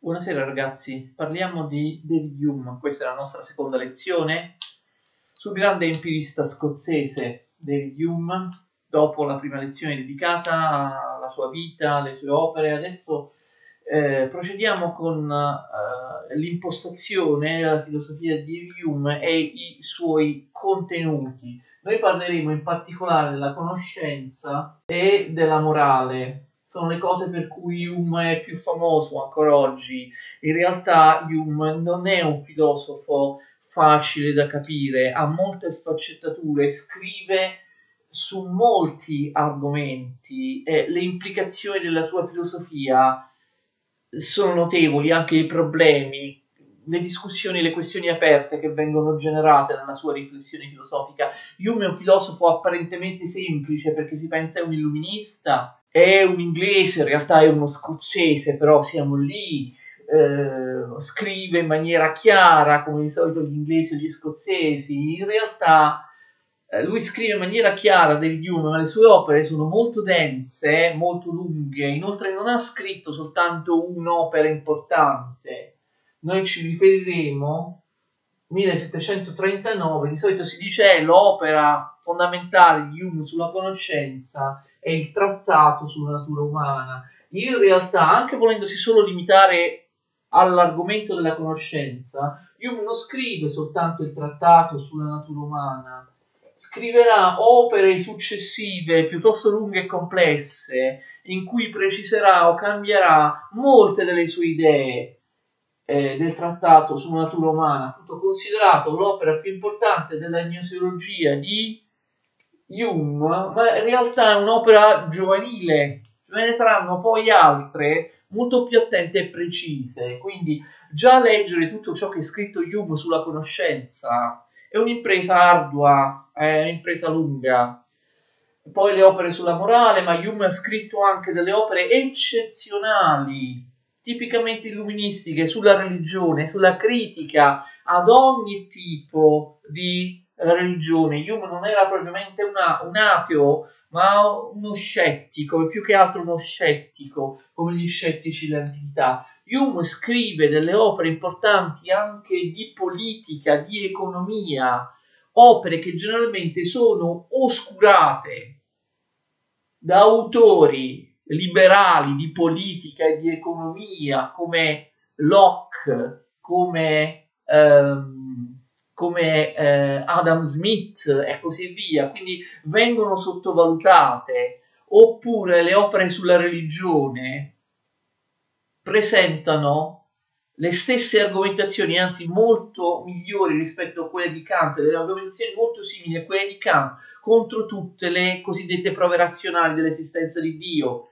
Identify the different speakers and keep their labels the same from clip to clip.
Speaker 1: Buonasera ragazzi, parliamo di David Hume, questa è la nostra seconda lezione sul grande empirista scozzese David Hume, dopo la prima lezione dedicata alla sua vita, alle sue opere, adesso eh, procediamo con eh, l'impostazione della filosofia di David Hume e i suoi contenuti. Noi parleremo in particolare della conoscenza e della morale, sono le cose per cui Hume è più famoso ancora oggi. In realtà Hume non è un filosofo facile da capire, ha molte sfaccettature, scrive su molti argomenti e le implicazioni della sua filosofia sono notevoli, anche i problemi, le discussioni, le questioni aperte che vengono generate dalla sua riflessione filosofica. Hume è un filosofo apparentemente semplice perché si pensa è un illuminista, è un inglese, in realtà è uno scozzese, però siamo lì, eh, scrive in maniera chiara, come di solito gli inglesi o gli scozzesi, in realtà eh, lui scrive in maniera chiara David Hume, ma le sue opere sono molto dense, molto lunghe, inoltre non ha scritto soltanto un'opera importante, noi ci riferiremo 1739, di solito si dice è l'opera fondamentale di Hume sulla conoscenza è il trattato sulla natura umana. In realtà, anche volendosi solo limitare all'argomento della conoscenza, Hume non scrive soltanto il trattato sulla natura umana, scriverà opere successive piuttosto lunghe e complesse in cui preciserà o cambierà molte delle sue idee eh, del trattato sulla natura umana, appunto considerato l'opera più importante della gnoseologia di Hume, ma in realtà è un'opera giovanile, ce ne saranno poi altre molto più attente e precise, quindi già leggere tutto ciò che è scritto Hume sulla conoscenza è un'impresa ardua, è un'impresa lunga. Poi le opere sulla morale, ma Hume ha scritto anche delle opere eccezionali, tipicamente illuministiche, sulla religione, sulla critica ad ogni tipo di religione. Hume non era propriamente una, un ateo, ma uno scettico, e più che altro uno scettico, come gli scettici dell'antichità. Hume scrive delle opere importanti anche di politica, di economia, opere che generalmente sono oscurate da autori liberali di politica e di economia come Locke, come ehm, come eh, Adam Smith e così via, quindi vengono sottovalutate, oppure le opere sulla religione presentano le stesse argomentazioni, anzi molto migliori rispetto a quelle di Kant, delle argomentazioni molto simili a quelle di Kant contro tutte le cosiddette prove razionali dell'esistenza di Dio.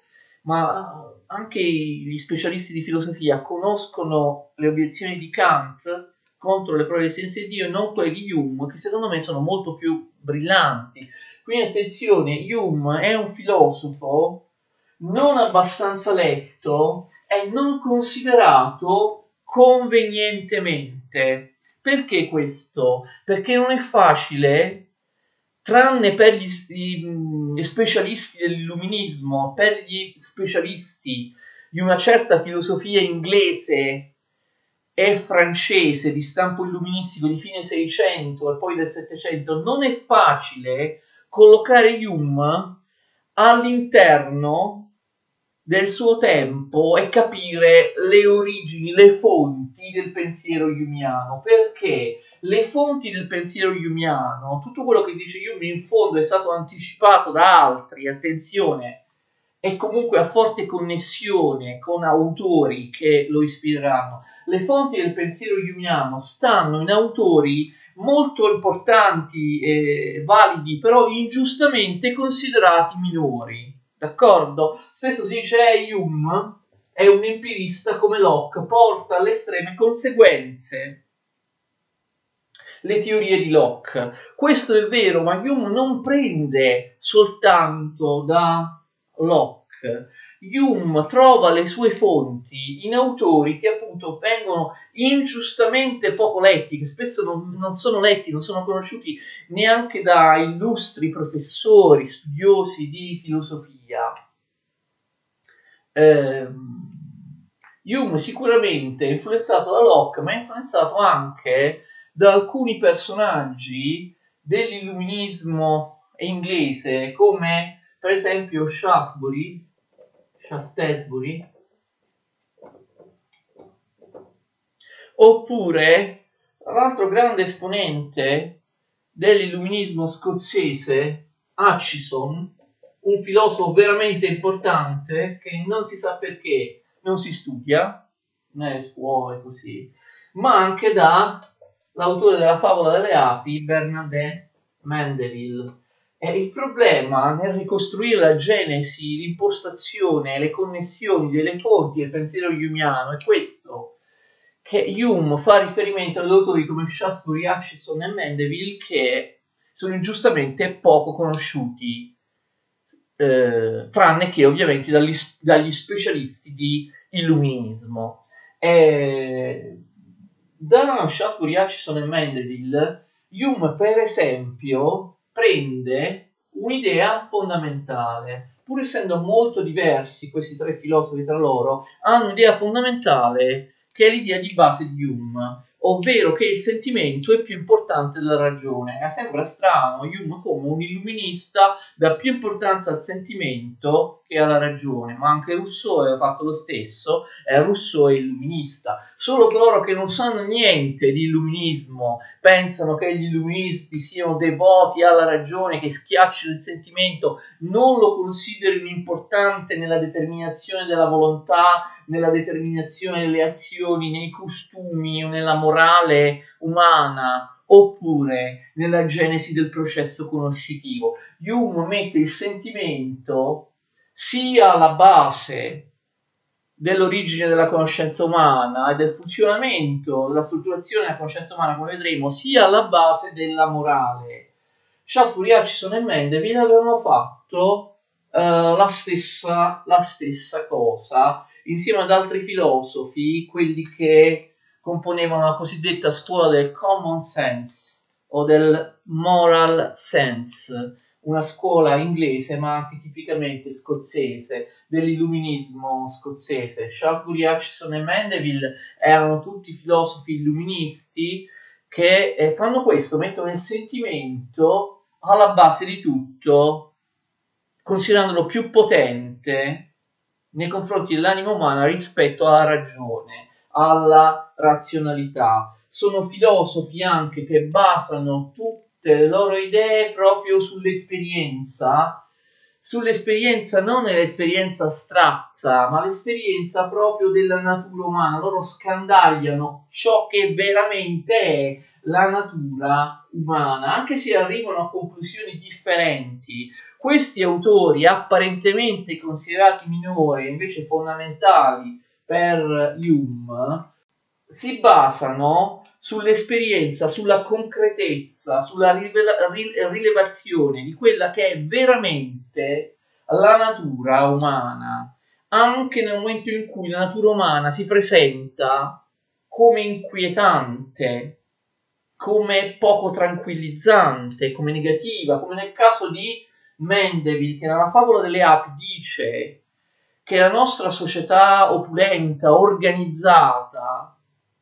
Speaker 1: Ma anche gli specialisti di filosofia conoscono le obiezioni di Kant contro le prove di essenza di Dio e non quelle di Hume, che secondo me sono molto più brillanti. Quindi attenzione, Hume è un filosofo non abbastanza letto e non considerato convenientemente. Perché questo? Perché non è facile, tranne per gli, gli specialisti dell'illuminismo, per gli specialisti di una certa filosofia inglese è francese di stampo illuministico di fine 600 e poi del 700, non è facile collocare Hume all'interno del suo tempo e capire le origini, le fonti del pensiero humiano, perché le fonti del pensiero humiano, tutto quello che dice Hume in fondo è stato anticipato da altri, attenzione, e comunque ha forte connessione con autori che lo ispireranno. Le fonti del pensiero humiano stanno in autori molto importanti e validi, però ingiustamente considerati minori. D'accordo? Spesso si dice eh, Hume è un empirista come Locke, porta alle estreme conseguenze le teorie di Locke. Questo è vero, ma Hume non prende soltanto da Locke, Hume trova le sue fonti in autori che appunto vengono ingiustamente poco letti, che spesso non, non sono letti, non sono conosciuti neanche da illustri professori, studiosi di filosofia. Eh, Hume sicuramente è influenzato da Locke, ma è influenzato anche da alcuni personaggi dell'illuminismo inglese, come per esempio Shaftesbury, Shaftesbury. Oppure l'altro grande esponente dell'illuminismo scozzese, Hutchison, un filosofo veramente importante che non si sa perché non si studia nelle scuole così, ma anche da l'autore della favola delle api, Bernadette Mandeville. E il problema nel ricostruire la genesi, l'impostazione, le connessioni delle fonti del pensiero humiano è questo, che Hume fa riferimento ad autori come Shaftesbury, Hutchison e Mandeville che sono ingiustamente poco conosciuti eh, tranne che ovviamente dagli, dagli specialisti di illuminismo. E da Shaftesbury, Hutchison e Mandeville, Hume, per esempio, prende un'idea fondamentale. Pur essendo molto diversi questi tre filosofi tra loro, hanno un'idea fondamentale che è l'idea di base di Hume ovvero che il sentimento è più importante della ragione. E sembra strano, Hume come un illuminista dà più importanza al sentimento che alla ragione, ma anche Rousseau aveva fatto lo stesso, e Rousseau è illuminista. Solo coloro che non sanno niente di illuminismo pensano che gli illuministi siano devoti alla ragione, che schiacciano il sentimento, non lo considerino importante nella determinazione della volontà, nella determinazione delle azioni, nei costumi o nella morale umana oppure nella genesi del processo conoscitivo. Hume mette il sentimento sia alla base dell'origine della conoscenza umana e del funzionamento, della strutturazione della conoscenza umana, come vedremo, sia alla base della morale. Shakespeare, Hutchison e Mendeville avevano fatto uh, la, stessa, la stessa cosa insieme ad altri filosofi, quelli che componevano la cosiddetta scuola del common sense o del moral sense una scuola inglese ma anche tipicamente scozzese dell'illuminismo scozzese. Shaftesbury, Hutchison e Mandeville erano tutti filosofi illuministi che eh, fanno questo, mettono il sentimento alla base di tutto, considerandolo più potente nei confronti dell'anima umana rispetto alla ragione, alla razionalità. Sono filosofi anche che basano tutto le loro idee proprio sull'esperienza, sull'esperienza non l'esperienza astratta, ma l'esperienza proprio della natura umana. Loro scandagliano ciò che veramente è la natura umana, anche se arrivano a conclusioni differenti. Questi autori, apparentemente considerati minori, invece fondamentali per Hume, si basano sull'esperienza, sulla concretezza, sulla rivela- rilevazione di quella che è veramente la natura umana, anche nel momento in cui la natura umana si presenta come inquietante, come poco tranquillizzante, come negativa, come nel caso di Mendeville che nella favola delle api dice che la nostra società opulenta, organizzata,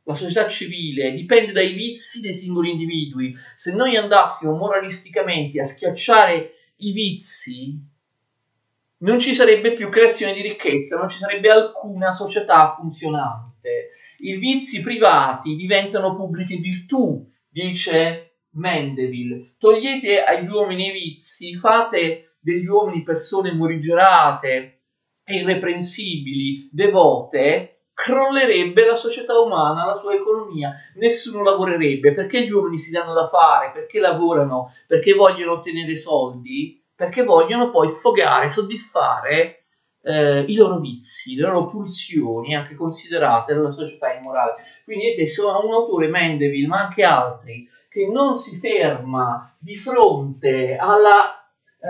Speaker 1: la società civile dipende dai vizi dei singoli individui. Se noi andassimo moralisticamente a schiacciare i vizi, non ci sarebbe più creazione di ricchezza, non ci sarebbe alcuna società funzionante. I vizi privati diventano pubbliche virtù, dice Mendeville. Togliete agli uomini i vizi, fate degli uomini persone morigerate e irreprensibili, devote, crollerebbe la società umana, la sua economia, nessuno lavorerebbe, perché gli uomini si danno da fare, perché lavorano, perché vogliono ottenere soldi, perché vogliono poi sfogare, soddisfare eh, i loro vizi, le loro pulsioni, anche considerate dalla società immorale. Quindi vedete, sono un autore, Mendeville, ma anche altri, che non si ferma di fronte alla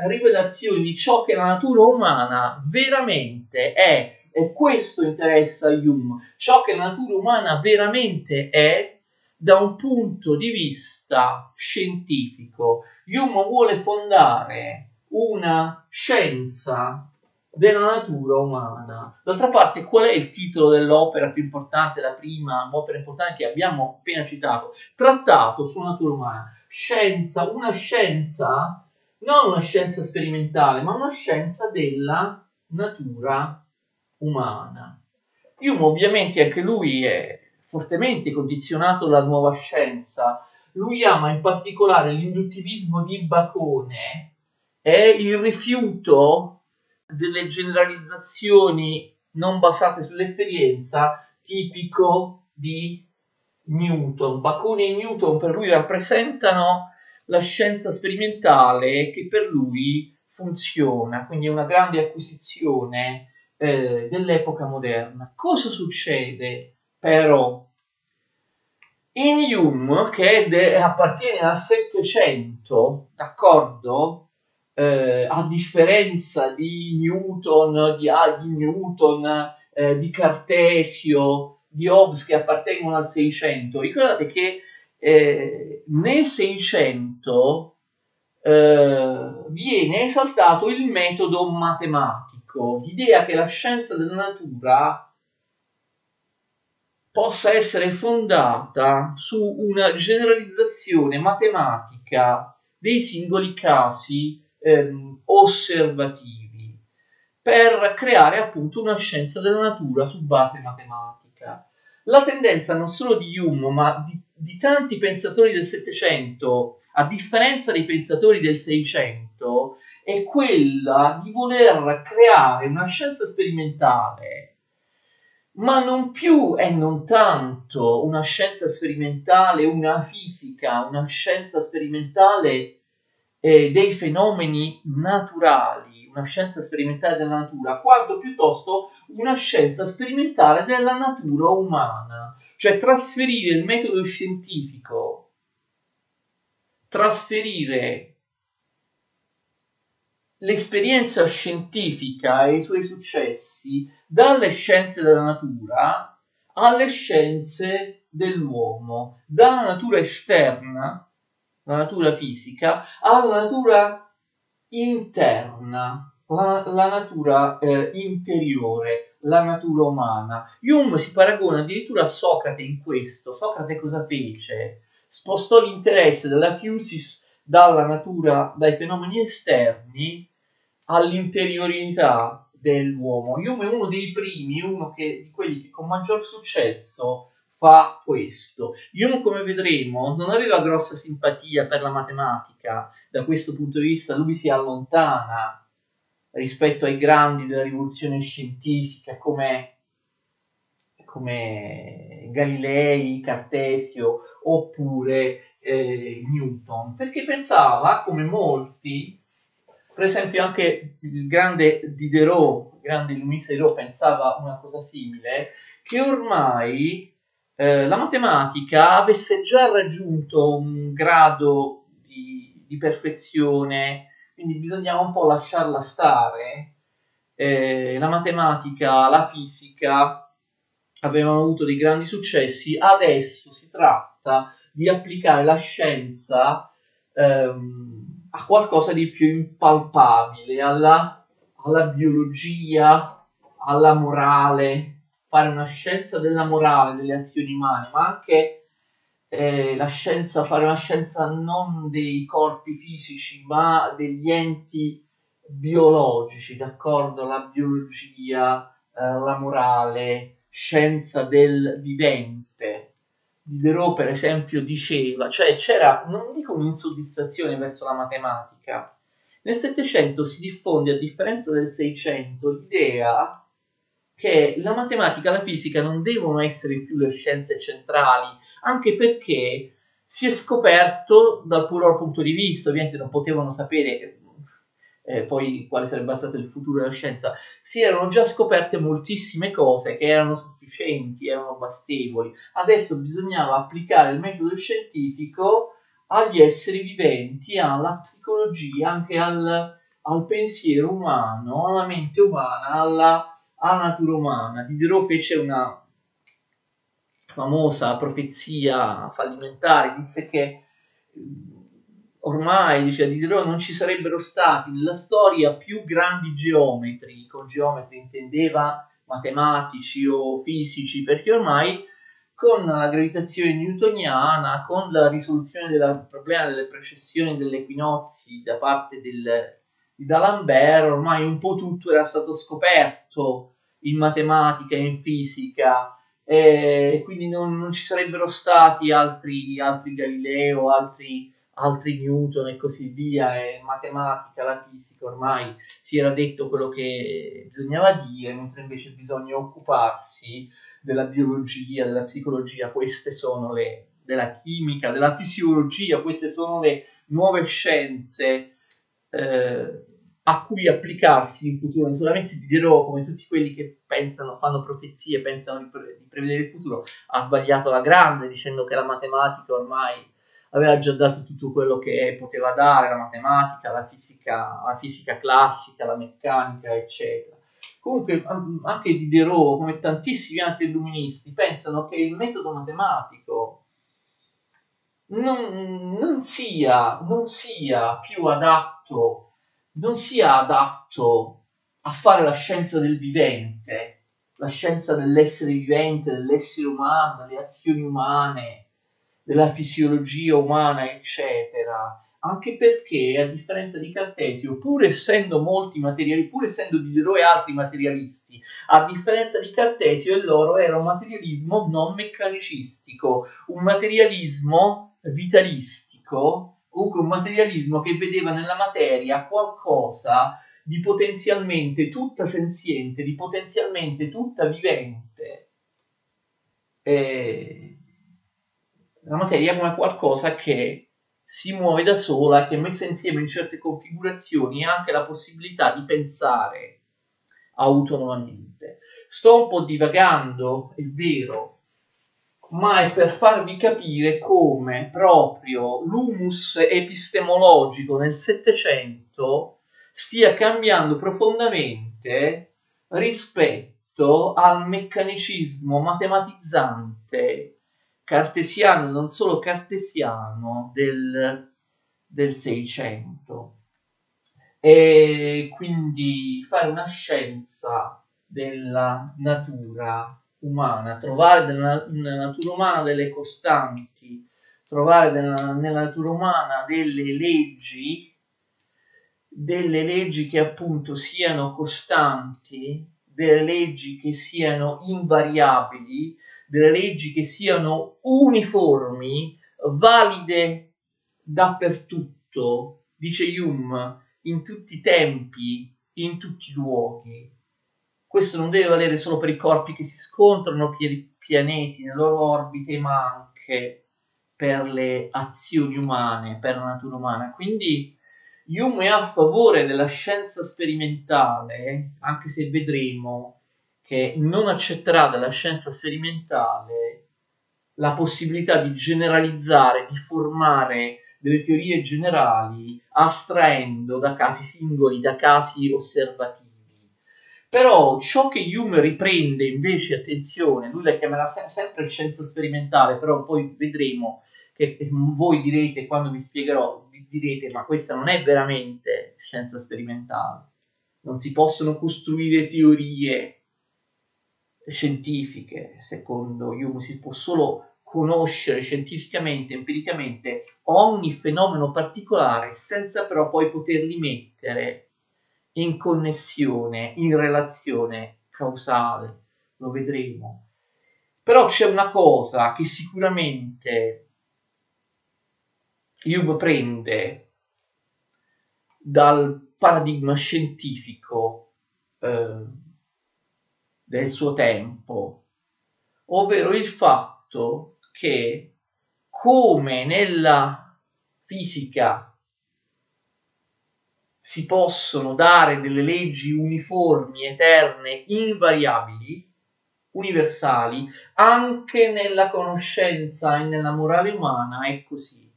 Speaker 1: rivelazione di ciò che la natura umana veramente è e questo interessa a Hume, ciò che la natura umana veramente è da un punto di vista scientifico. Hume vuole fondare una scienza della natura umana. D'altra parte, qual è il titolo dell'opera più importante, la prima opera importante che abbiamo appena citato? Trattato sulla natura umana. Scienza, una scienza, non una scienza sperimentale, ma una scienza della natura umana. Hume ovviamente anche lui è fortemente condizionato dalla nuova scienza. Lui ama in particolare l'induttivismo di Bacone e il rifiuto delle generalizzazioni non basate sull'esperienza tipico di Newton. Bacone e Newton per lui rappresentano la scienza sperimentale che per lui funziona, quindi è una grande acquisizione eh, dell'epoca moderna. Cosa succede però? In Hume, che de- appartiene al Settecento, d'accordo? eh, a differenza di Newton, di, ah, di, Newton, eh, di Cartesio, di Hobbes che appartengono al 600, ricordate che eh, nel 600 eh, viene esaltato il metodo matematico, l'idea che la scienza della natura possa essere fondata su una generalizzazione matematica dei singoli casi ehm, osservativi per creare appunto una scienza della natura su base matematica. La tendenza non solo di Hume, ma di, di tanti pensatori del Settecento, a differenza dei pensatori del Seicento, è quella di voler creare una scienza sperimentale. Ma non più e non tanto una scienza sperimentale, una fisica, una scienza sperimentale eh, dei fenomeni naturali, una scienza sperimentale della natura, quanto piuttosto una scienza sperimentale della natura umana, cioè trasferire il metodo scientifico, trasferire l'esperienza scientifica e i suoi successi dalle scienze della natura alle scienze dell'uomo, dalla natura esterna la natura fisica, alla natura interna, la, la natura eh, interiore, la natura umana. Hume si paragona addirittura a Socrate in questo. Socrate cosa fece? Spostò l'interesse della Fusis dalla natura, dai fenomeni esterni all'interiorità dell'uomo. Hume è uno dei primi, uno che, di quelli che con maggior successo fa questo. Hume, come vedremo, non aveva grossa simpatia per la matematica, da questo punto di vista lui si allontana rispetto ai grandi della rivoluzione scientifica come, come Galilei, Cartesio oppure eh, Newton, perché pensava, come molti, per esempio anche il grande Diderot, il grande Louis Diderot pensava una cosa simile, che ormai eh, la matematica avesse già raggiunto un grado di, di perfezione, quindi bisognava un po' lasciarla stare. Eh, la matematica, la fisica avevano avuto dei grandi successi, adesso si tratta di applicare la scienza ehm, a qualcosa di più impalpabile, alla, alla biologia, alla morale, fare una scienza della morale, delle azioni umane, ma anche eh, la scienza, fare una scienza non dei corpi fisici, ma degli enti biologici, d'accordo? La biologia, eh, la morale, scienza del vivente. Diderot, per esempio, diceva, cioè c'era, non dico un'insoddisfazione verso la matematica, nel Settecento si diffonde, a differenza del Seicento, l'idea che la matematica e la fisica non devono essere più le scienze centrali, anche perché si è scoperto dal puro punto di vista, ovviamente non potevano sapere eh, poi quale sarebbe stato il futuro della scienza, si erano già scoperte moltissime cose che erano sufficienti, erano bastevoli. Adesso bisognava applicare il metodo scientifico agli esseri viventi, alla psicologia, anche al, al pensiero umano, alla mente umana, alla alla natura umana. Diderot fece una famosa profezia fallimentare, disse che ormai, dice Diderot, non ci sarebbero stati nella storia più grandi geometri, con geometri intendeva matematici o fisici, perché ormai con la gravitazione newtoniana, con la risoluzione del problema delle precessioni degli equinozi da parte del, di D'Alembert, ormai un po' tutto era stato scoperto in matematica e in fisica, e quindi non, non ci sarebbero stati altri, altri Galileo, altri, altri Newton e così via, e matematica, la fisica, ormai si era detto quello che bisognava dire, mentre invece bisogna occuparsi della biologia, della psicologia, queste sono le della chimica, della fisiologia, queste sono le nuove scienze eh, a cui applicarsi in futuro. Naturalmente Diderot, come tutti quelli che pensano, fanno profezie, pensano di, pre- di prevedere il futuro, ha sbagliato la grande dicendo che la matematica ormai aveva già dato tutto quello che poteva dare, la matematica, la fisica, la fisica classica, la meccanica, eccetera. Comunque anche Diderot, come tantissimi altri illuministi, pensano che il metodo matematico non, non, sia, non sia più adatto, non sia adatto a fare la scienza del vivente, la scienza dell'essere vivente, dell'essere umano, delle azioni umane, della fisiologia umana, eccetera anche perché a differenza di Cartesio, pur essendo molti materiali, pur essendo Diderot e altri materialisti, a differenza di Cartesio il loro era un materialismo non meccanicistico, un materialismo vitalistico, comunque un materialismo che vedeva nella materia qualcosa di potenzialmente tutta senziente, di potenzialmente tutta vivente. E la materia come qualcosa che si muove da sola, che messa insieme in certe configurazioni ha anche la possibilità di pensare autonomamente. Sto un po' divagando, è vero, ma è per farvi capire come proprio l'humus epistemologico nel Settecento stia cambiando profondamente rispetto al meccanicismo matematizzante cartesiano, non solo cartesiano, del, del 600. E quindi fare una scienza della natura umana, trovare nella, nella natura umana delle costanti, trovare nella, nella natura umana delle leggi, delle leggi che appunto siano costanti, delle leggi che siano invariabili, delle leggi che siano uniformi, valide dappertutto, dice Hume, in tutti i tempi, in tutti i luoghi. Questo non deve valere solo per i corpi che si scontrano per i pianeti nelle loro orbite, ma anche per le azioni umane, per la natura umana. Quindi Hume è a favore della scienza sperimentale, anche se vedremo che non accetterà dalla scienza sperimentale la possibilità di generalizzare, di formare delle teorie generali astraendo da casi singoli, da casi osservativi. Però ciò che Hume riprende invece, attenzione, lui la chiamerà se- sempre scienza sperimentale, però poi vedremo che voi direte, quando vi spiegherò, direte ma questa non è veramente scienza sperimentale. Non si possono costruire teorie scientifiche, secondo Hume, si può solo conoscere scientificamente, empiricamente ogni fenomeno particolare senza però poi poterli mettere in connessione, in relazione causale, lo vedremo. Però c'è una cosa che sicuramente Hume prende dal paradigma scientifico eh, del suo tempo, ovvero il fatto che come nella fisica si possono dare delle leggi uniformi, eterne, invariabili, universali, anche nella conoscenza e nella morale umana è così.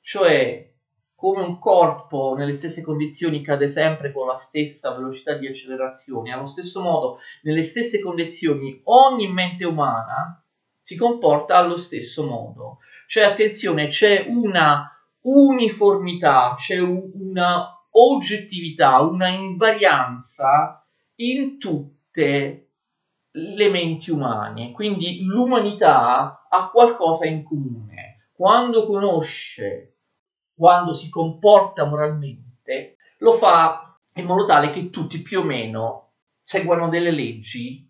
Speaker 1: Cioè, come un corpo nelle stesse condizioni cade sempre con la stessa velocità di accelerazione, allo stesso modo, nelle stesse condizioni, ogni mente umana si comporta allo stesso modo. Cioè, attenzione, c'è una uniformità, c'è una oggettività, una invarianza in tutte le menti umane. Quindi l'umanità ha qualcosa in comune. Quando conosce, quando si comporta moralmente, lo fa in modo tale che tutti più o meno seguano delle leggi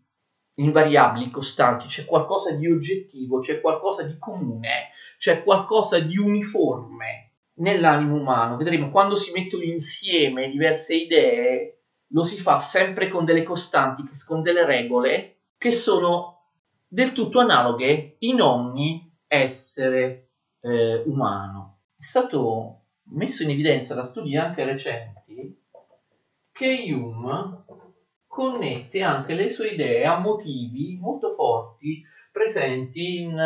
Speaker 1: invariabili, costanti, c'è qualcosa di oggettivo, c'è qualcosa di comune, c'è qualcosa di uniforme nell'animo umano. Vedremo quando si mettono insieme diverse idee, lo si fa sempre con delle costanti, con delle regole che sono del tutto analoghe in ogni essere eh, umano. Stato messo in evidenza da studi anche recenti che Hume connette anche le sue idee a motivi molto forti presenti in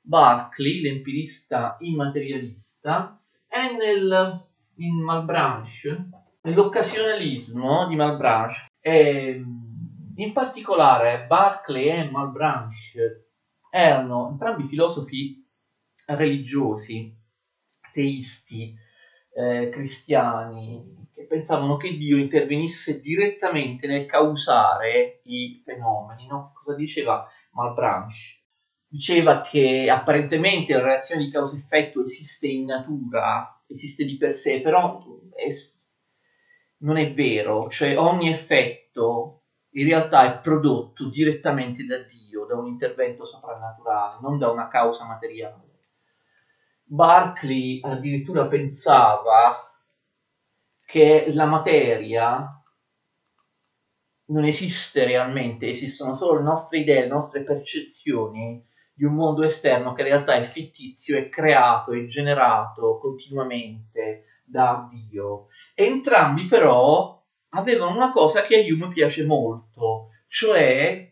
Speaker 1: Berkeley, l'empirista immaterialista, e nel, in Malbranche, nell'occasionalismo di Malbranche. E, in particolare Berkeley e Malbranche erano entrambi filosofi religiosi, teisti, eh, cristiani, che pensavano che Dio intervenisse direttamente nel causare i fenomeni. No? Cosa diceva Malbranche? Diceva che apparentemente la reazione di causa-effetto esiste in natura, esiste di per sé, però è, non è vero, cioè ogni effetto in realtà è prodotto direttamente da Dio, da un intervento soprannaturale, non da una causa materiale. Barclay addirittura pensava che la materia non esiste realmente, esistono solo le nostre idee, le nostre percezioni di un mondo esterno che in realtà è fittizio, è creato, è generato continuamente da Dio. Entrambi però avevano una cosa che a Hume piace molto, cioè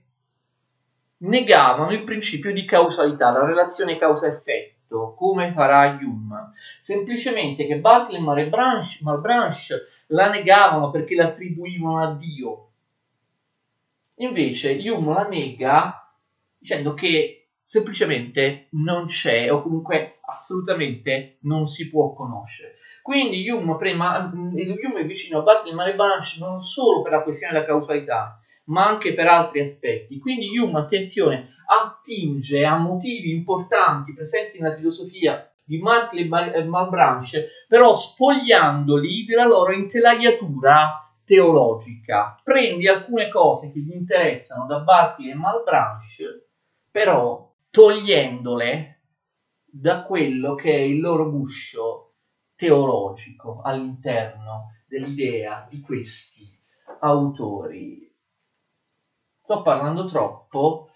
Speaker 1: negavano il principio di causalità, la relazione causa-effetto detto come farà Hume, semplicemente che Barclay e Malebranche, Malbranche la negavano perché la attribuivano a Dio. Invece Hume la nega dicendo che semplicemente non c'è o comunque assolutamente non si può conoscere. Quindi Hume, prema, Hume è vicino a Barclay e Malebranche non solo per la questione della causalità, ma anche per altri aspetti. Quindi Hume, attenzione, attinge a motivi importanti presenti nella filosofia di Martley e Malbranche, però spogliandoli della loro intelaiatura teologica. Prendi alcune cose che gli interessano da Bartley e Malbranche, però togliendole da quello che è il loro guscio teologico all'interno dell'idea di questi autori sto parlando troppo,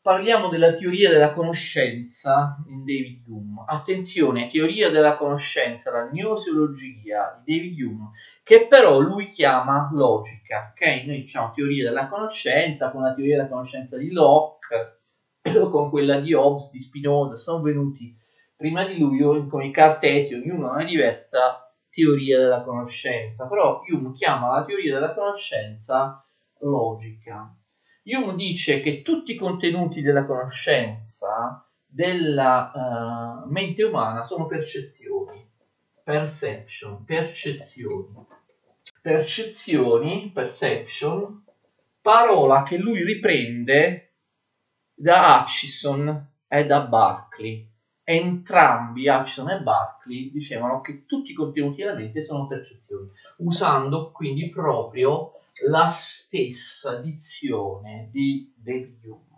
Speaker 1: parliamo della teoria della conoscenza in David Hume. Attenzione, teoria della conoscenza, la gnoseologia di David Hume, che però lui chiama logica. Ok, noi diciamo teoria della conoscenza con la teoria della conoscenza di Locke, con quella di Hobbes, di Spinoza, sono venuti prima di lui con il Cartesio, ognuno ha una diversa teoria della conoscenza, però Hume chiama la teoria della conoscenza logica. Hume dice che tutti i contenuti della conoscenza della uh, mente umana sono percezioni, perception, percezioni. Percezioni, perception, parola che lui riprende da Hutchison e da Barclay. Entrambi, Hutchison e Barclay, dicevano che tutti i contenuti della mente sono percezioni, usando quindi proprio la stessa dizione di Hume.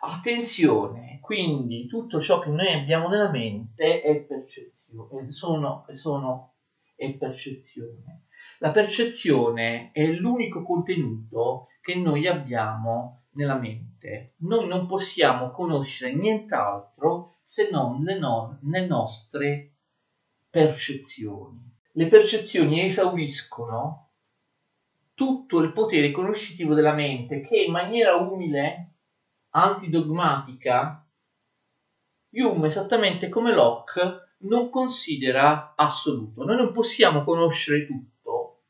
Speaker 1: Attenzione, quindi tutto ciò che noi abbiamo nella mente è percezione, sono, sono, è percezione. La percezione è l'unico contenuto che noi abbiamo nella mente. Noi non possiamo conoscere nient'altro se non le, no- le nostre percezioni. Le percezioni esauriscono tutto il potere conoscitivo della mente che in maniera umile, antidogmatica, Hume, esattamente come Locke, non considera assoluto. Noi non possiamo conoscere tutto,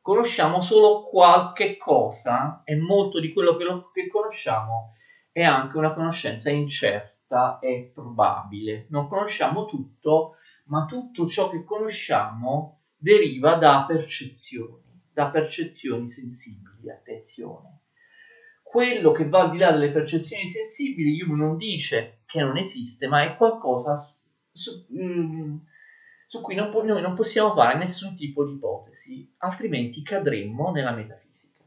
Speaker 1: conosciamo solo qualche cosa e molto di quello che, lo, che conosciamo è anche una conoscenza incerta e probabile. Non conosciamo tutto, ma tutto ciò che conosciamo deriva da percezioni, da percezioni sensibili, attenzione. Quello che va al di là delle percezioni sensibili, Hume non dice che non esiste, ma è qualcosa su, su, mm, su cui non, noi non possiamo fare nessun tipo di ipotesi, altrimenti cadremmo nella metafisica.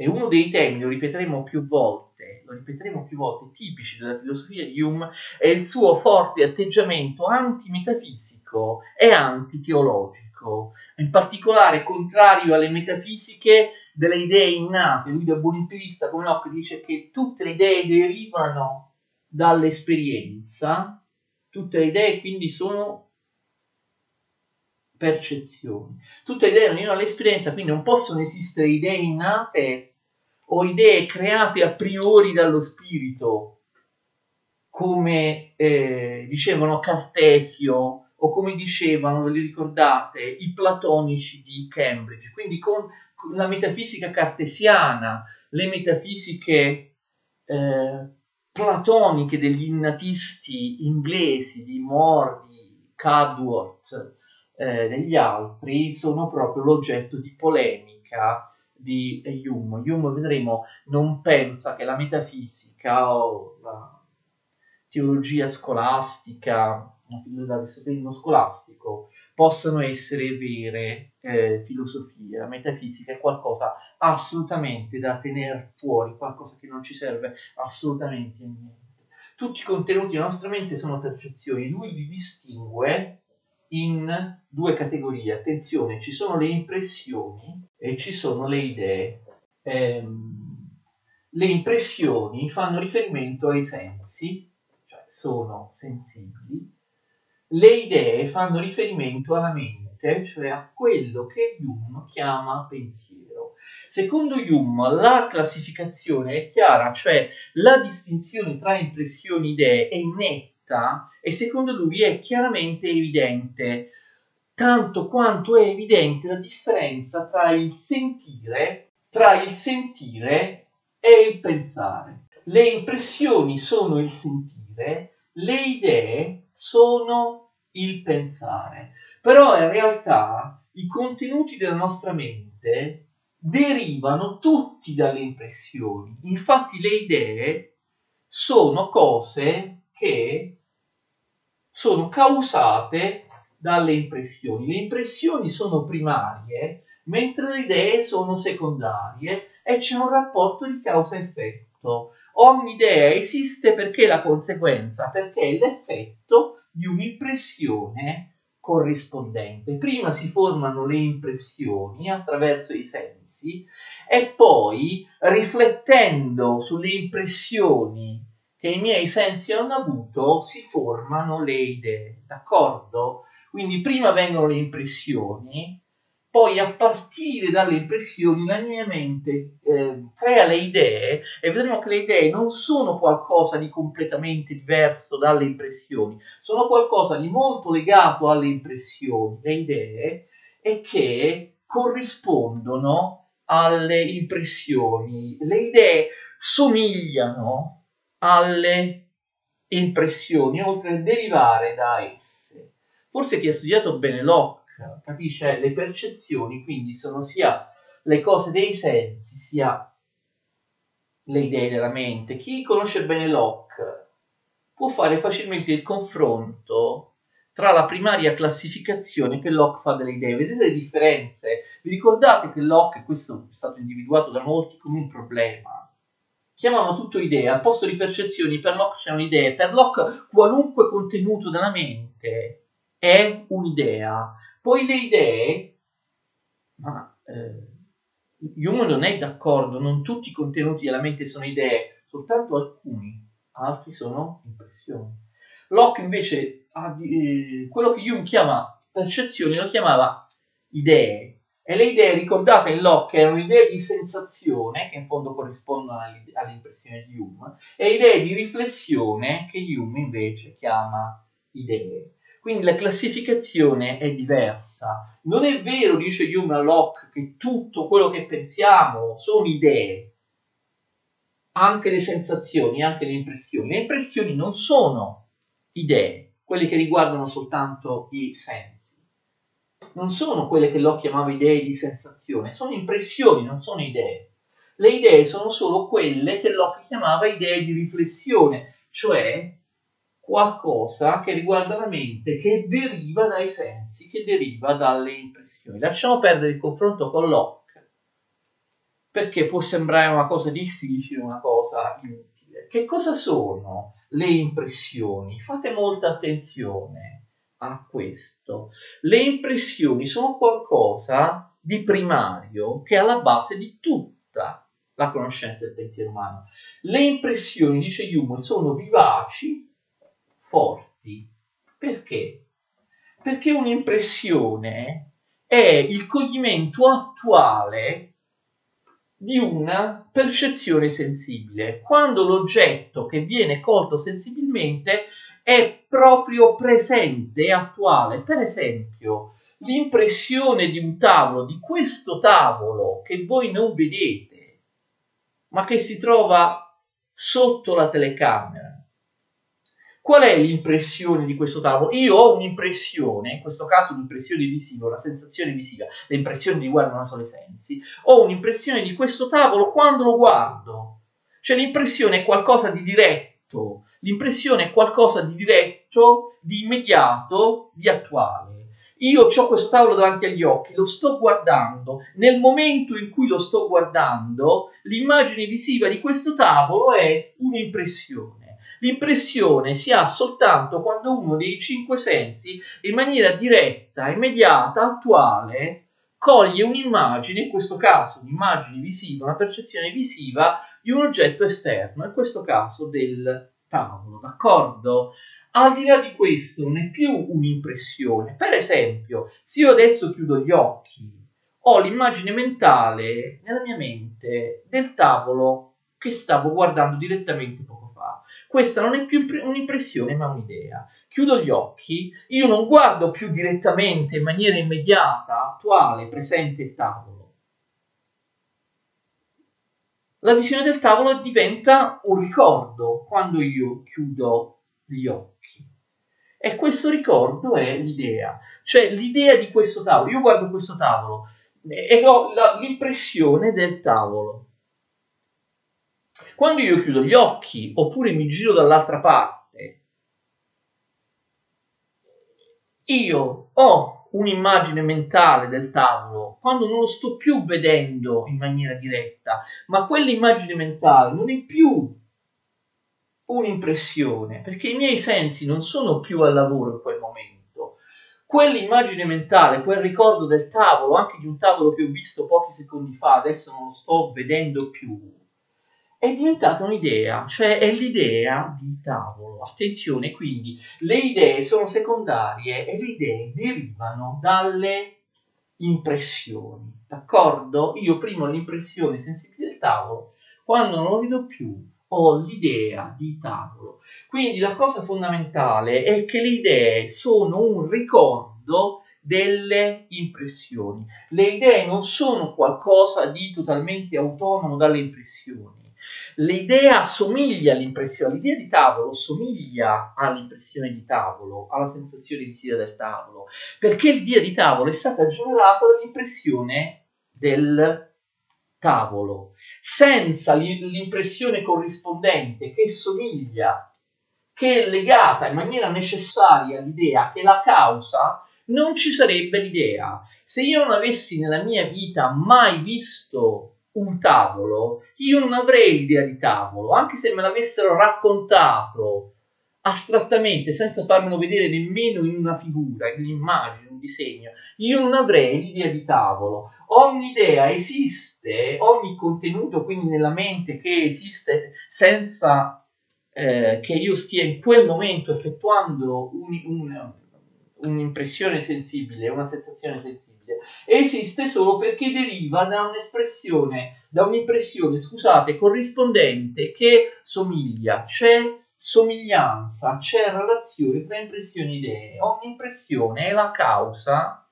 Speaker 1: E uno dei temi, lo ripeteremo più volte, lo ripeteremo più volte, tipici della filosofia di Hume, è il suo forte atteggiamento antimetafisico e antiteologico, in particolare contrario alle metafisiche delle idee innate. Lui da buon empirista come Locke dice che tutte le idee derivano dall'esperienza, tutte le idee quindi sono percezioni. Tutte le idee derivano dall'esperienza, quindi non possono esistere idee innate o idee create a priori dallo spirito, come eh, dicevano Cartesio o come dicevano, ve li ricordate, i platonici di Cambridge, quindi con la metafisica cartesiana, le metafisiche eh, platoniche degli innatisti inglesi, di Moore, di Cadworth, eh, degli altri, sono proprio l'oggetto di polemica di Hume. Hume, vedremo, non pensa che la metafisica o la teologia scolastica, l'aristotelismo scolastico, possano essere vere eh, filosofie. La metafisica è qualcosa assolutamente da tenere fuori, qualcosa che non ci serve assolutamente a niente. Tutti i contenuti della nostra mente sono percezioni, lui li distingue in due categorie. Attenzione, ci sono le impressioni e ci sono le idee. Eh, le impressioni fanno riferimento ai sensi, cioè sono sensibili. Le idee fanno riferimento alla mente, cioè a quello che Hume chiama pensiero. Secondo Hume la classificazione è chiara, cioè la distinzione tra impressioni e idee è netta e secondo lui è chiaramente evidente, tanto quanto è evidente la differenza tra il sentire, tra il sentire e il pensare. Le impressioni sono il sentire, le idee sono il pensare. Però in realtà i contenuti della nostra mente derivano tutti dalle impressioni. Infatti le idee sono cose che sono causate dalle impressioni. Le impressioni sono primarie, mentre le idee sono secondarie e c'è un rapporto di causa-effetto. Ogni idea esiste perché è la conseguenza, perché è l'effetto di un'impressione corrispondente. Prima si formano le impressioni attraverso i sensi e poi riflettendo sulle impressioni che i miei sensi hanno avuto si formano le idee, d'accordo? Quindi prima vengono le impressioni, poi a partire dalle impressioni la mia mente eh, crea le idee e vedremo che le idee non sono qualcosa di completamente diverso dalle impressioni, sono qualcosa di molto legato alle impressioni, le idee, e che corrispondono alle impressioni. Le idee somigliano alle impressioni, oltre a derivare da esse. Forse chi ha studiato bene Locke capisce le percezioni, quindi sono sia le cose dei sensi, sia le idee della mente. Chi conosce bene Locke può fare facilmente il confronto tra la primaria classificazione che Locke fa delle idee. Vedete le differenze? Vi ricordate che Locke, questo è stato individuato da molti come un problema, chiamavano tutto idee, al posto di percezioni per Locke c'erano idee, per Locke qualunque contenuto della mente è un'idea, poi le idee, ma eh, Hume non è d'accordo, non tutti i contenuti della mente sono idee, soltanto alcuni, altri sono impressioni. Locke invece, ha, eh, quello che Hume chiama percezioni lo chiamava idee, e le idee ricordate in Locke erano idee di sensazione, che in fondo corrispondono alle, impressioni di Hume, e idee di riflessione, che Hume invece chiama idee. Quindi la classificazione è diversa. Non è vero, dice Hume a Locke, che tutto quello che pensiamo sono idee. Anche le sensazioni, anche le impressioni. Le impressioni non sono idee quelle che riguardano soltanto i sensi. Non sono quelle che Locke chiamava idee di sensazione, sono impressioni, non sono idee. Le idee sono solo quelle che Locke chiamava idee di riflessione, cioè qualcosa che riguarda la mente, che deriva dai sensi, che deriva dalle impressioni. Lasciamo perdere il confronto con Locke, perché può sembrare una cosa difficile, una cosa inutile. Che cosa sono le impressioni? Fate molta attenzione a questo. Le impressioni sono qualcosa di primario che è alla base di tutta la conoscenza del pensiero umano. Le impressioni, dice Hume, sono vivaci forti. Perché? Perché un'impressione è il cogimento attuale di una percezione sensibile, quando l'oggetto che viene colto sensibilmente è proprio presente e attuale. Per esempio, l'impressione di un tavolo, di questo tavolo che voi non vedete, ma che si trova sotto la telecamera, Qual è l'impressione di questo tavolo? Io ho un'impressione, in questo caso un'impressione visiva, una sensazione visiva, le impressioni riguardano solo i sensi, ho un'impressione di questo tavolo quando lo guardo. Cioè l'impressione è qualcosa di diretto, l'impressione è qualcosa di diretto, di immediato, di attuale. Io ho questo tavolo davanti agli occhi, lo sto guardando, nel momento in cui lo sto guardando, l'immagine visiva di questo tavolo è un'impressione. L'impressione si ha soltanto quando uno dei cinque sensi, in maniera diretta, immediata, attuale, coglie un'immagine, in questo caso un'immagine visiva, una percezione visiva di un oggetto esterno, in questo caso del tavolo, d'accordo? Al di là di questo non è più un'impressione. Per esempio, se io adesso chiudo gli occhi, ho l'immagine mentale nella mia mente del tavolo che stavo guardando direttamente poco questa non è più un'impressione ma un'idea. Chiudo gli occhi, io non guardo più direttamente in maniera immediata, attuale, presente il tavolo. La visione del tavolo diventa un ricordo quando io chiudo gli occhi. E questo ricordo è l'idea, cioè l'idea di questo tavolo. Io guardo questo tavolo e ho la, l'impressione del tavolo. Quando io chiudo gli occhi oppure mi giro dall'altra parte, io ho un'immagine mentale del tavolo quando non lo sto più vedendo in maniera diretta, ma quell'immagine mentale non è più un'impressione, perché i miei sensi non sono più al lavoro in quel momento. Quell'immagine mentale, quel ricordo del tavolo, anche di un tavolo che ho visto pochi secondi fa, adesso non lo sto vedendo più, è diventata un'idea, cioè è l'idea di tavolo. Attenzione, quindi le idee sono secondarie e le idee derivano dalle impressioni, d'accordo? Io prima ho l'impressione sensibile del tavolo, quando non lo vedo più ho l'idea di tavolo. Quindi la cosa fondamentale è che le idee sono un ricordo delle impressioni. Le idee non sono qualcosa di totalmente autonomo dalle impressioni L'idea assomiglia all'impressione, l'idea di tavolo somiglia all'impressione di tavolo, alla sensazione visiva del tavolo, perché l'idea di tavolo è stata generata dall'impressione del tavolo, senza l'impressione corrispondente che somiglia, che è legata in maniera necessaria all'idea, che la causa, non ci sarebbe l'idea. Se io non avessi nella mia vita mai visto un tavolo, io non avrei l'idea di tavolo, anche se me l'avessero raccontato astrattamente, senza farmelo vedere nemmeno in una figura, in un'immagine, un disegno, io non avrei l'idea di tavolo. Ogni idea esiste, ogni contenuto quindi nella mente che esiste senza eh, che io stia in quel momento effettuando un, un, un'impressione sensibile, una sensazione sensibile, esiste solo perché deriva da un'espressione, da un'impressione, scusate, corrispondente che somiglia, c'è somiglianza, c'è relazione tra impressioni e idee. Ogni impressione è la causa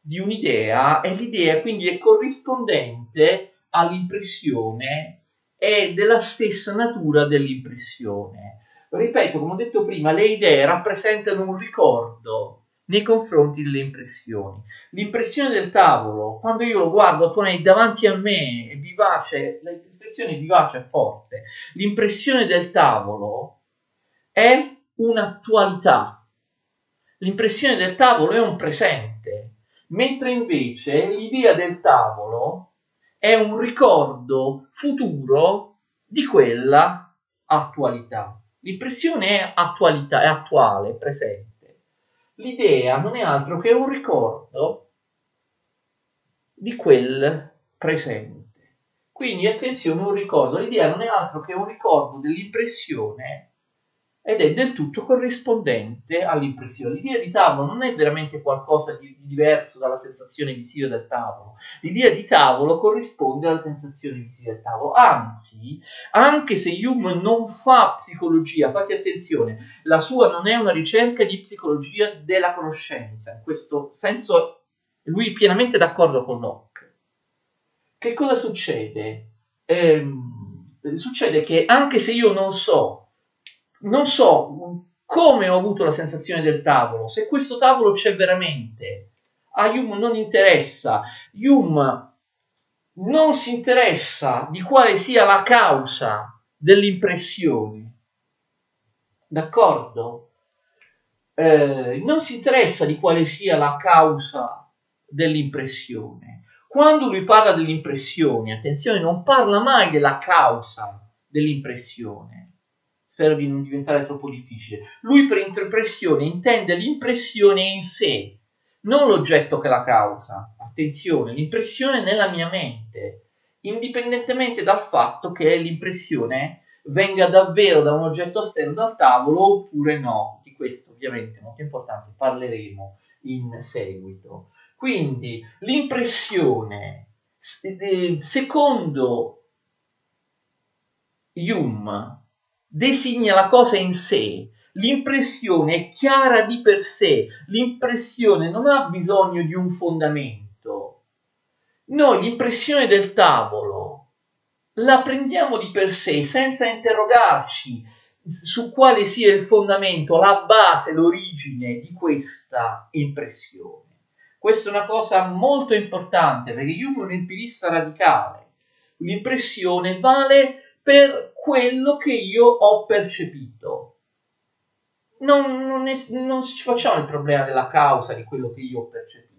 Speaker 1: di un'idea e l'idea quindi è corrispondente all'impressione e della stessa natura dell'impressione. Ripeto, come ho detto prima, le idee rappresentano un ricordo nei confronti delle impressioni. L'impressione del tavolo, quando io lo guardo attualmente davanti a me, è vivace, l'espressione è vivace e forte. L'impressione del tavolo è un'attualità. L'impressione del tavolo è un presente, mentre invece l'idea del tavolo è un ricordo futuro di quella attualità. L'impressione è attualità, è attuale, presente l'idea non è altro che un ricordo di quel presente. Quindi attenzione, un ricordo, l'idea non è altro che un ricordo dell'impressione ed è del tutto corrispondente all'impressione. L'idea di tavolo non è veramente qualcosa di diverso dalla sensazione visiva del tavolo. L'idea di tavolo corrisponde alla sensazione visiva del tavolo. Anzi, anche se Hume non fa psicologia, fate attenzione, la sua non è una ricerca di psicologia della conoscenza. In questo senso lui è pienamente d'accordo con Locke. Che cosa succede? Eh, succede che anche se io non so non so come ho avuto la sensazione del tavolo, se questo tavolo c'è veramente. A Hume non interessa. Hume non si interessa di quale sia la causa dell'impressione. D'accordo? Eh, non si interessa di quale sia la causa dell'impressione. Quando lui parla dell'impressione, attenzione, non parla mai della causa dell'impressione spero di non diventare troppo difficile. Lui per impressione intende l'impressione in sé, non l'oggetto che la causa. Attenzione, l'impressione nella mia mente, indipendentemente dal fatto che l'impressione venga davvero da un oggetto esterno dal tavolo oppure no. Di questo ovviamente molto importante parleremo in seguito. Quindi l'impressione, eh, secondo Hume, designa la cosa in sé, l'impressione è chiara di per sé, l'impressione non ha bisogno di un fondamento. Noi l'impressione del tavolo la prendiamo di per sé senza interrogarci su quale sia il fondamento, la base, l'origine di questa impressione. Questa è una cosa molto importante perché Hume è un empirista radicale. L'impressione vale per quello che io ho percepito. Non, non, è, non ci facciamo il problema della causa di quello che io ho percepito.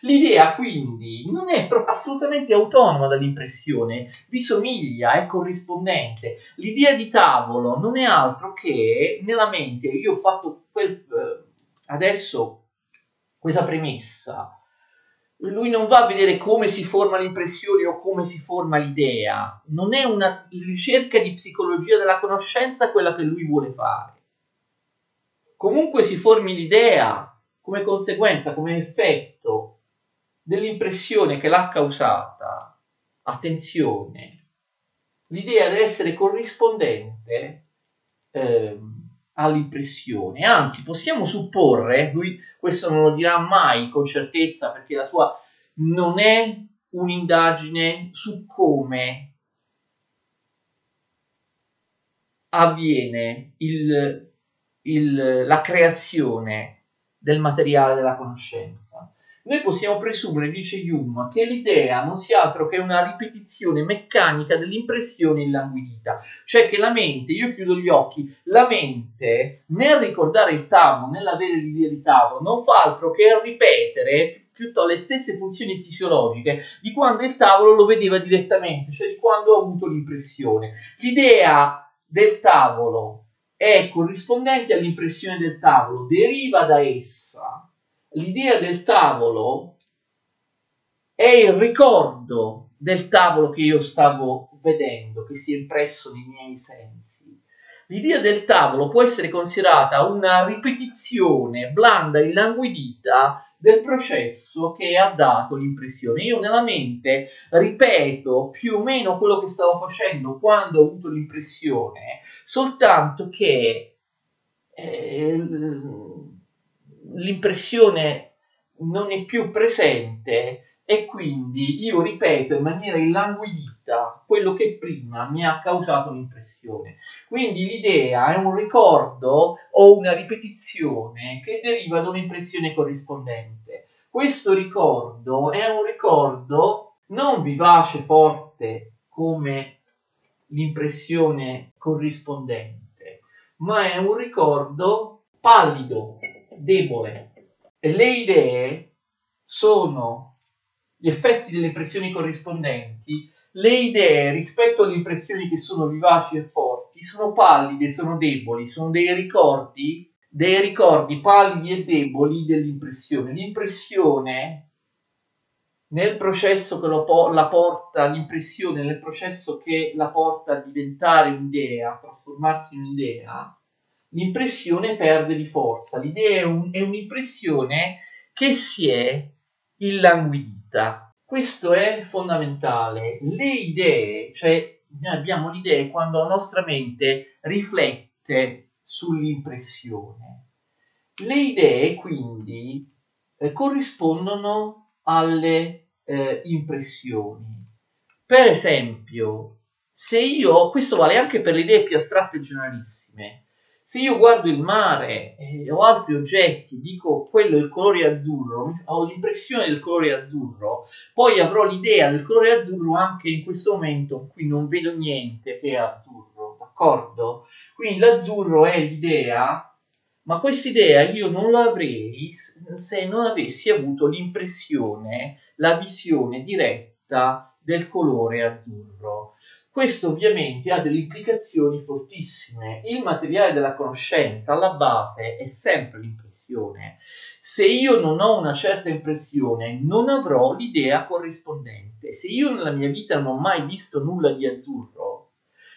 Speaker 1: L'idea quindi non è assolutamente autonoma dall'impressione, vi somiglia, è corrispondente. L'idea di tavolo non è altro che nella mente, io ho fatto quel, eh, adesso questa premessa, lui non va a vedere come si forma l'impressione o come si forma l'idea, non è una ricerca di psicologia della conoscenza quella che lui vuole fare. Comunque si formi l'idea come conseguenza, come effetto dell'impressione che l'ha causata, attenzione, l'idea deve essere corrispondente eh, all'impressione. Anzi, possiamo supporre, lui questo non lo dirà mai con certezza perché la sua non è un'indagine su come avviene il, il, la creazione del materiale della conoscenza noi possiamo presumere, dice Hume, che l'idea non sia altro che una ripetizione meccanica dell'impressione illanguidita, cioè che la mente, io chiudo gli occhi, la mente nel ricordare il tavolo, nell'avere l'idea di tavolo, non fa altro che ripetere piuttosto le stesse funzioni fisiologiche di quando il tavolo lo vedeva direttamente, cioè di quando ha avuto l'impressione. L'idea del tavolo è corrispondente all'impressione del tavolo, deriva da essa l'idea del tavolo è il ricordo del tavolo che io stavo vedendo, che si è impresso nei miei sensi. L'idea del tavolo può essere considerata una ripetizione blanda e languidita del processo che ha dato l'impressione. Io nella mente ripeto più o meno quello che stavo facendo quando ho avuto l'impressione, soltanto che eh, l'impressione non è più presente e quindi io ripeto in maniera illanguidita quello che prima mi ha causato l'impressione. Quindi l'idea è un ricordo o una ripetizione che deriva da un'impressione corrispondente. Questo ricordo è un ricordo non vivace, forte come l'impressione corrispondente, ma è un ricordo pallido, debole. Le idee sono gli effetti delle impressioni corrispondenti, le idee rispetto alle impressioni che sono vivaci e forti sono pallide, sono deboli, sono dei ricordi, dei ricordi pallidi e deboli dell'impressione. L'impressione nel processo che po- la porta, l'impressione nel processo che la porta a diventare un'idea, a trasformarsi in un'idea, l'impressione perde di forza. L'idea è, un, è un'impressione che si è illanguidita. Questo è fondamentale. Le idee, cioè noi abbiamo l'idea quando la nostra mente riflette sull'impressione. Le idee quindi eh, corrispondono alle eh, impressioni. Per esempio, se io, questo vale anche per le idee più astratte e generalissime, se io guardo il mare eh, o altri oggetti, dico quello è il colore azzurro, ho l'impressione del colore azzurro, poi avrò l'idea del colore azzurro anche in questo momento in cui non vedo niente che è azzurro, d'accordo? Quindi l'azzurro è l'idea, ma questa idea io non l'avrei se non avessi avuto l'impressione, la visione diretta del colore azzurro. Questo ovviamente ha delle implicazioni fortissime. Il materiale della conoscenza alla base è sempre l'impressione. Se io non ho una certa impressione, non avrò l'idea corrispondente. Se io nella mia vita non ho mai visto nulla di azzurro,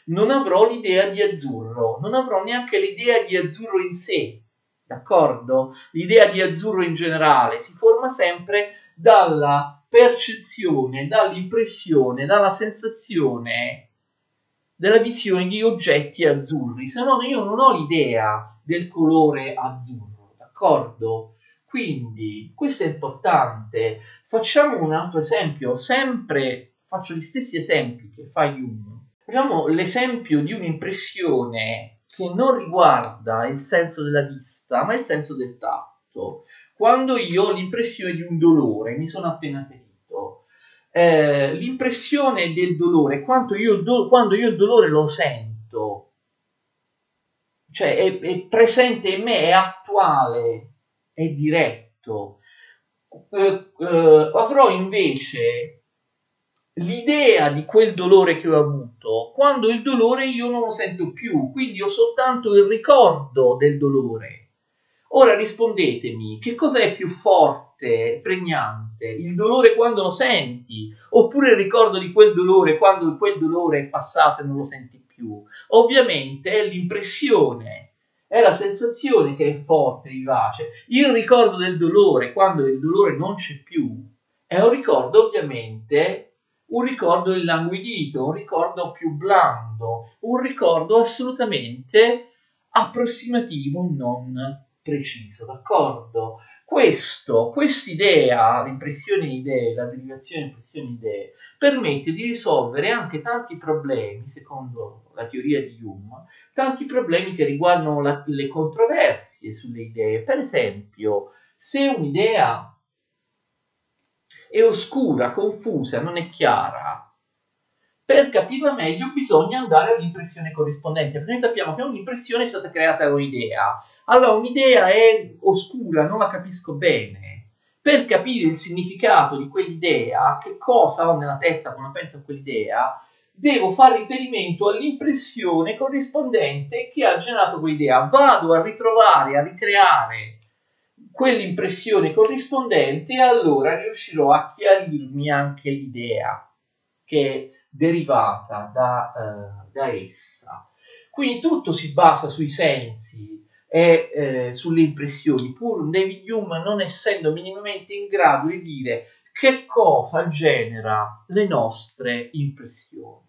Speaker 1: non avrò l'idea di azzurro, non avrò neanche l'idea di azzurro in sé. D'accordo? L'idea di azzurro in generale si forma sempre dalla percezione, dall'impressione, dalla sensazione della visione di oggetti azzurri, se no io non ho l'idea del colore azzurro, d'accordo? Quindi questo è importante. Facciamo un altro esempio, sempre faccio gli stessi esempi che fa Jung. Facciamo l'esempio di un'impressione che non riguarda il senso della vista, ma il senso del tatto. Quando io ho l'impressione di un dolore, mi sono appena ferito eh, l'impressione del dolore, io do- quando io il dolore lo sento, cioè è, è presente in me, è attuale, è diretto. Eh, eh, avrò invece l'idea di quel dolore che ho avuto quando il dolore io non lo sento più, quindi ho soltanto il ricordo del dolore. Ora rispondetemi, che cosa è più forte, pregnante? Il dolore quando lo senti, oppure il ricordo di quel dolore quando quel dolore è passato e non lo senti più? Ovviamente è l'impressione, è la sensazione che è forte, vivace. Il ricordo del dolore quando il dolore non c'è più è un ricordo ovviamente un ricordo illanguidito, un ricordo più blando, un ricordo assolutamente approssimativo, non preciso, d'accordo? Questo, quest'idea, l'impressione di idee, la derivazione dell'impressione di idee, permette di risolvere anche tanti problemi, secondo la teoria di Hume, tanti problemi che riguardano la, le controversie sulle idee. Per esempio, se un'idea è oscura, confusa, non è chiara, per capirla meglio bisogna andare all'impressione corrispondente, perché noi sappiamo che un'impressione è stata creata da un'idea. Allora un'idea è oscura, non la capisco bene. Per capire il significato di quell'idea, che cosa ho nella testa quando penso a quell'idea, devo fare riferimento all'impressione corrispondente che ha generato quell'idea. Vado a ritrovare, a ricreare quell'impressione corrispondente e allora riuscirò a chiarirmi anche l'idea che derivata da, uh, da essa. Quindi tutto si basa sui sensi e eh, sulle impressioni, pur David Hume non essendo minimamente in grado di dire che cosa genera le nostre impressioni.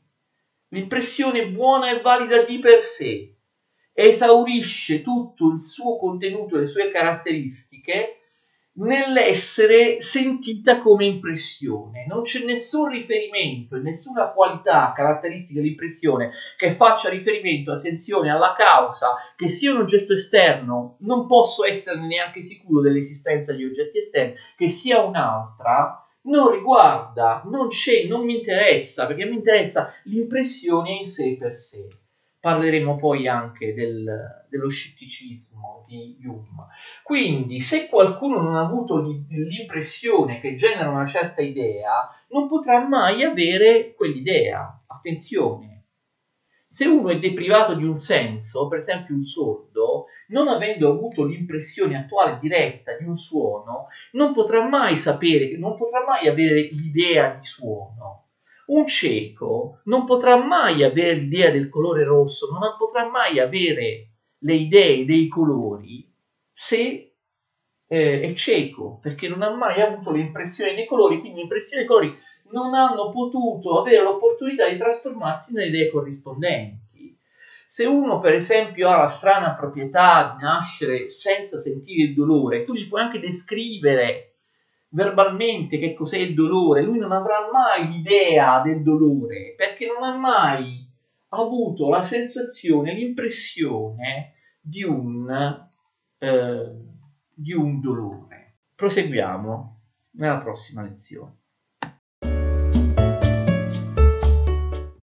Speaker 1: L'impressione buona e valida di per sé esaurisce tutto il suo contenuto e le sue caratteristiche nell'essere sentita come impressione. Non c'è nessun riferimento, nessuna qualità, caratteristica dell'impressione che faccia riferimento, attenzione, alla causa, che sia un oggetto esterno, non posso essere neanche sicuro dell'esistenza di oggetti esterni, che sia un'altra, non riguarda, non c'è, non mi interessa, perché mi interessa l'impressione in sé per sé. Parleremo poi anche del, dello scetticismo di Hume. Quindi, se qualcuno non ha avuto l'impressione che genera una certa idea, non potrà mai avere quell'idea. Attenzione. Se uno è deprivato di un senso, per esempio un sordo, non avendo avuto l'impressione attuale diretta di un suono, non potrà mai sapere, non potrà mai avere l'idea di suono. Un cieco non potrà mai avere l'idea del colore rosso, non potrà mai avere le idee dei colori se eh, è cieco, perché non ha mai avuto l'impressione dei colori, quindi l'impressione dei colori non hanno potuto avere l'opportunità di trasformarsi nelle idee corrispondenti. Se uno, per esempio, ha la strana proprietà di nascere senza sentire il dolore, tu gli puoi anche descrivere verbalmente che cos'è il dolore, lui non avrà mai l'idea del dolore perché non ha mai avuto la sensazione, l'impressione di un, eh, di un dolore. Proseguiamo nella prossima lezione.